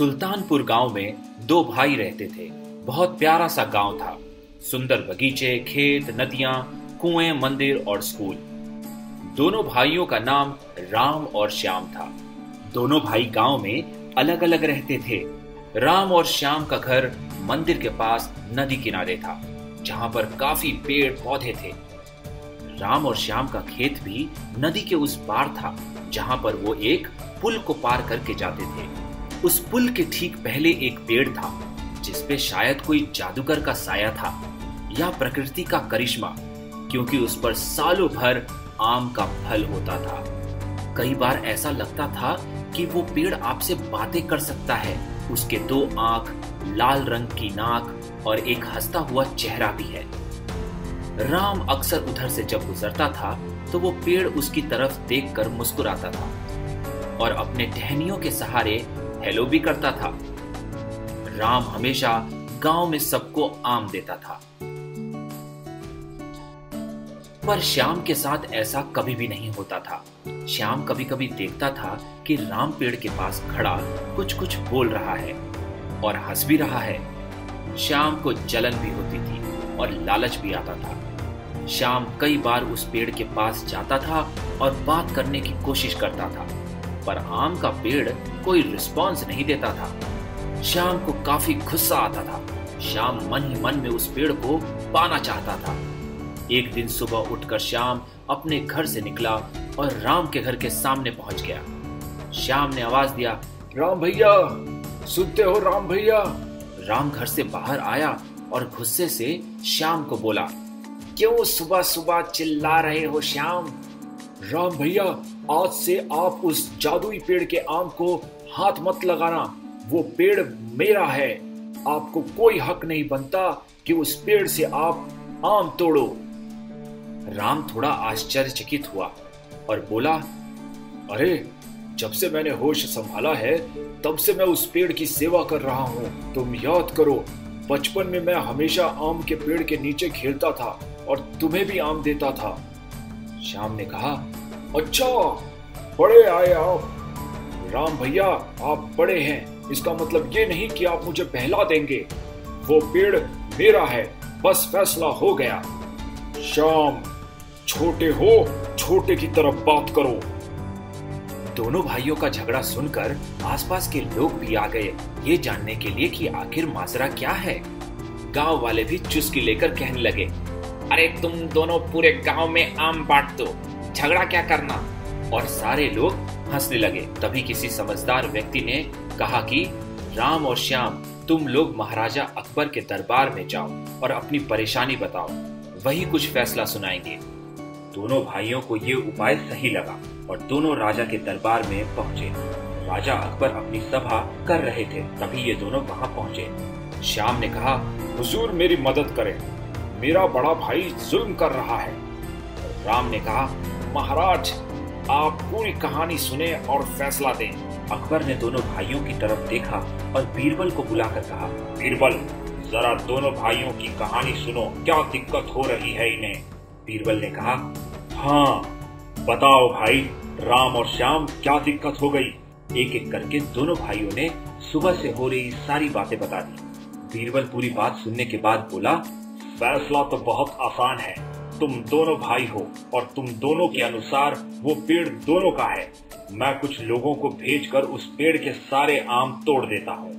सुल्तानपुर गाँव में दो भाई रहते थे। बहुत प्यारा सा गाँव था। सुंदर बगीचे, खेत, नदियाँ, कुएँ, मंदिर और स्कूल। दोनों भाइयों का नाम राम और श्याम था। दोनों भाई गाँव में अलग अलग रहते थे। राम और श्याम का घर मंदिर के पास नदी किनारे था, जहाँ पर काफ़ी पेड़ पौधे थे। राम और श्याम का खेत भी नदी के उस पार था, जहाँ पर वो एक पुल को पार करके जाते थे। उस पुल के ठीक पहले एक पेड़ था जिसपे शायद कोई जादूगर का साया था, या प्रकृति का करिश्मा, क्योंकि उस पर सालों भर आम का फल होता था। कई बार ऐसा लगता था कि वो पेड़ आपसे बातें कर सकता है, उसके दो आँख, लाल रंग की नाक और एक हंसता हुआ चेहरा भी है। राम अक्सर उधर से जब गुजरता था तो वो पेड़ उसकी तरफ़ देखकर मुस्कुराता था और अपने टहनियों के सहारे हेलो भी करता था। राम हमेशा गाँव में सबको आम देता था। पर श्याम के साथ ऐसा कभी भी नहीं होता था। श्याम कभी कभी देखता था कि राम पेड़ के पास खड़ा कुछ कुछ बोल रहा है और हंस भी रहा है। श्याम को जलन भी होती थी और लालच भी आता था। श्याम कई बार उस पेड़ के पास जाता था और बात करने की कोशिश करता था। पर आम का पेड़ कोई रिस्पॉन्स नहीं देता था। श्याम को काफ़ी गुस्सा आता था। श्याम मन ही मन में उस पेड़ को पाना चाहता था। एक दिन सुबह उठकर श्याम अपने घर से निकला और राम के घर के सामने पहुँच गया। श्याम ने आवाज़ दिया, राम भैया, सुनते हो राम भैया? राम घर से बाहर आया और गुस्से से श्याम को बोला, क्यों सुबह सुबह चिल्ला रहे हो श्याम? राम भैया, आज से आप उस जादुई पेड़ के आम को हाथ मत लगाना। वो पेड़ मेरा है। आपको कोई हक नहीं बनता कि उस पेड़ से आप आम तोड़ो। राम थोड़ा आश्चर्यचकित हुआ और बोला, अरे, जब से मैंने होश संभाला है, तब से मैं उस पेड़ की सेवा कर रहा हूँ। तुम याद करो, बचपन में मैं हमेशा आम के पेड़ के नीचे खेलता था और तुम्हें भी आम देता था। श्याम ने कहा अच्छा बड़े आए आप। राम भैया, आप बड़े हैं। इसका मतलब ये नहीं कि आप मुझे बहला देंगे। वो पेड़ मेरा है। बस फैसला हो गया। श्याम, छोटे हो, छोटे की तरफ़ बात करो। दोनों भाइयों का झगड़ा सुनकर आसपास के लोग भी आ गए। ये जानने के लिए कि आखिर माजरा क्या है। गाँव वाले भी चुस्की लेकर कहने लगे, अरे तुम दोनों पूरे गाँव में आम बांट दो। झगड़ा क्या करना? और सारे लोग हंसने लगे। तभी किसी समझदार व्यक्ति ने कहा कि, राम और श्याम, तुम लोग महाराजा अकबर के दरबार में जाओ और अपनी परेशानी बताओ। वही कुछ फैसला सुनाएँगे। दोनों भाइयों को ये उपाय सही लगा और दोनों राजा के दरबार में पहुँचे। राजा अकबर अपनी सभा कर रहे थे। तभी ये दोनों वहाँ पहुँचे। श्याम ने कहा, हुजूर मेरी मदद करें। मेरा बड़ा भाई जुल्म कर रहा है। राम ने कहा महाराज, आप पूरी कहानी सुने और फैसला दें। अकबर ने दोनों भाइयों की तरफ़ देखा और बीरबल को बुलाकर कहा, बीरबल, जरा दोनों भाइयों की कहानी सुनो। क्या दिक्कत हो रही है इन्हें? बीरबल ने कहा हाँ बताओ भाई, राम और श्याम, क्या दिक्कत हो गई? एक एक करके दोनों भाइयों ने सुबह से हो रही सारी बातें बता दी। बीरबल पूरी बात सुनने के बाद बोला, फैसला तो बहुत आसान है। तुम दोनों भाई हो और तुम दोनों के अनुसार वो पेड़ दोनों का है। मैं कुछ लोगों को भेजकर उस पेड़ के सारे आम तोड़ देता हूँ।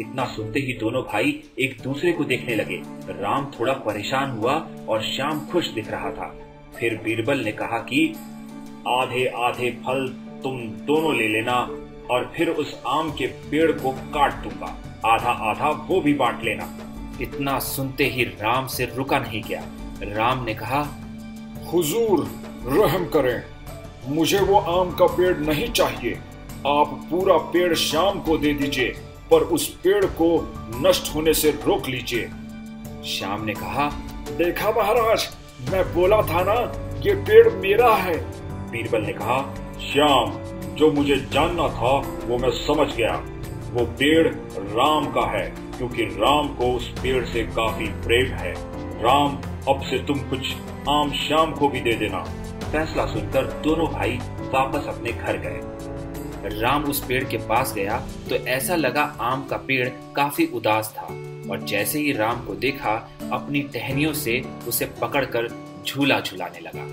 इतना सुनते ही दोनों भाई एक दूसरे को देखने लगे। राम थोड़ा परेशान हुआ और श्याम खुश दिख रहा था। फिर बीरबल ने कहा कि, आधे आधे फल तुम दोनों ले लेना और फिर उस आम के पेड़ को काट दूँगा। आधा आधा वो भी बांट लेना। इतना सुनते ही राम से रुका नहीं गया। राम ने कहा हुजूर रहम करें। मुझे वो आम का पेड़ नहीं चाहिए। आप पूरा पेड़ शाम को दे दीजिए पर उस पेड़ को नष्ट होने से रोक लीजिए। श्याम ने कहा देखा महाराज मैं बोला था ना ये पेड़ मेरा है। बीरबल ने कहा श्याम जो मुझे जानना था वो मैं समझ गया। वो पेड़ राम का है क्योंकि राम को उस पेड़ से काफ़ी प्रेम है। राम अब से तुम कुछ आम शाम को भी दे देना। फैसला सुनकर दोनों भाई वापस अपने घर गए। राम उस पेड़ के पास गया तो ऐसा लगा आम का पेड़ काफ़ी उदास था और जैसे ही राम को देखा, अपनी टहनियों से उसे पकड़कर झूला झुलाने लगा।